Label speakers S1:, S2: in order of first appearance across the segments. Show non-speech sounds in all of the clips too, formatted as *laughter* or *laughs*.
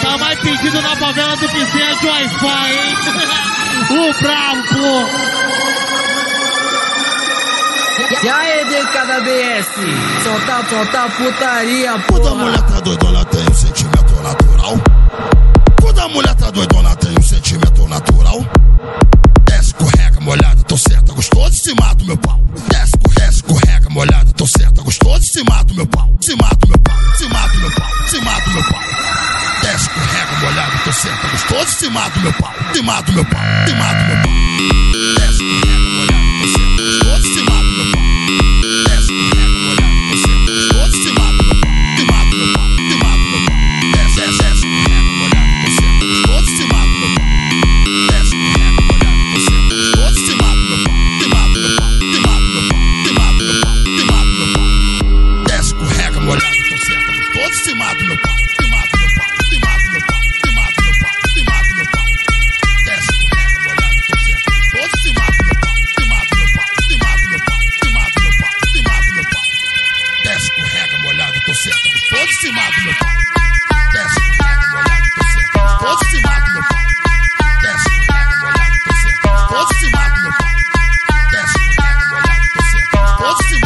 S1: tá mais pedido na favela do que senha de Wi-Fi, hein? *laughs* o brabo, pô!
S2: E aí, DK da BS, solta, solta putaria,
S3: Quando a mulher tá doidona, tem um sentimento natural. Quando a mulher tá doidona, tem um sentimento natural. Desce, escorrega, molhada, tô certa, gostoso, se mata meu pau. Desce, desce, escorrega, molhada, tô certa, gostoso, se mata meu pau. Se mata meu tô certa, gostoso, mata meu pau. Mata meu pau, mata meu pau. Desce, tô certa, gostoso, mata meu pau. Desce, tô certa, gostoso, mata meu pau. Mata meu pau, mata meu pau. Desce, desce, desce, tô certa, gostoso, mata meu pau. Desce, tô certa, gostoso, mata meu pau. Mata meu pau, mata meu pau, mata meu pau, mata meu pau. Desce, escorrega, molhada, tô certa, gostoso, mata meu pau. Gostoso, se mata meu pau. Desce, molhada, tô certa, gostoso, se meu pau. Desce, molhada, tô certa, gostoso, se meu pau. Desce, gostoso, se.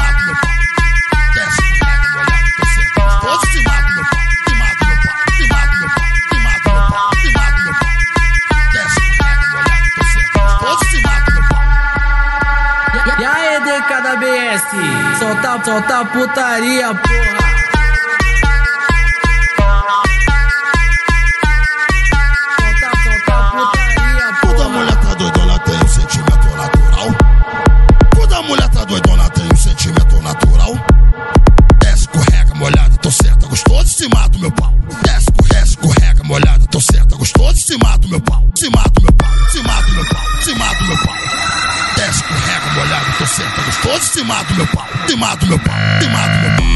S3: Desce, molhada, tô certa, gostoso, se meu pau. Se meu pau, se meu pau, se meu pau, se mata molhada, tô certa, gostoso, se mata meu pau.
S2: E aí, DK da BS, solta, solta putaria, porra.
S3: Gostoso, se mata meu pau. Se mata meu pau, se mata meu pau.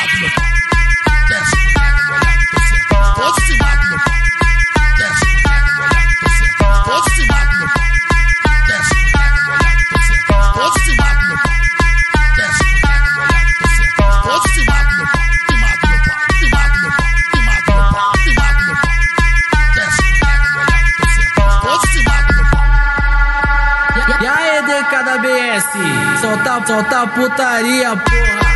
S3: Mata meu pau. Desce, molhada, tô certa, gostoso, se mata meu pau. Desce, molhada, tô certa, gostoso, se mata meu pau. Desce, molhada, tô certa, gostoso, se mata meu pau. Desce, mata meu pau. Se mata meu pau, se mata meu pau, se mata meu certa, gostoso, se mata meu pau.
S2: E aí, DK da BS, solta, solta putaria, porra.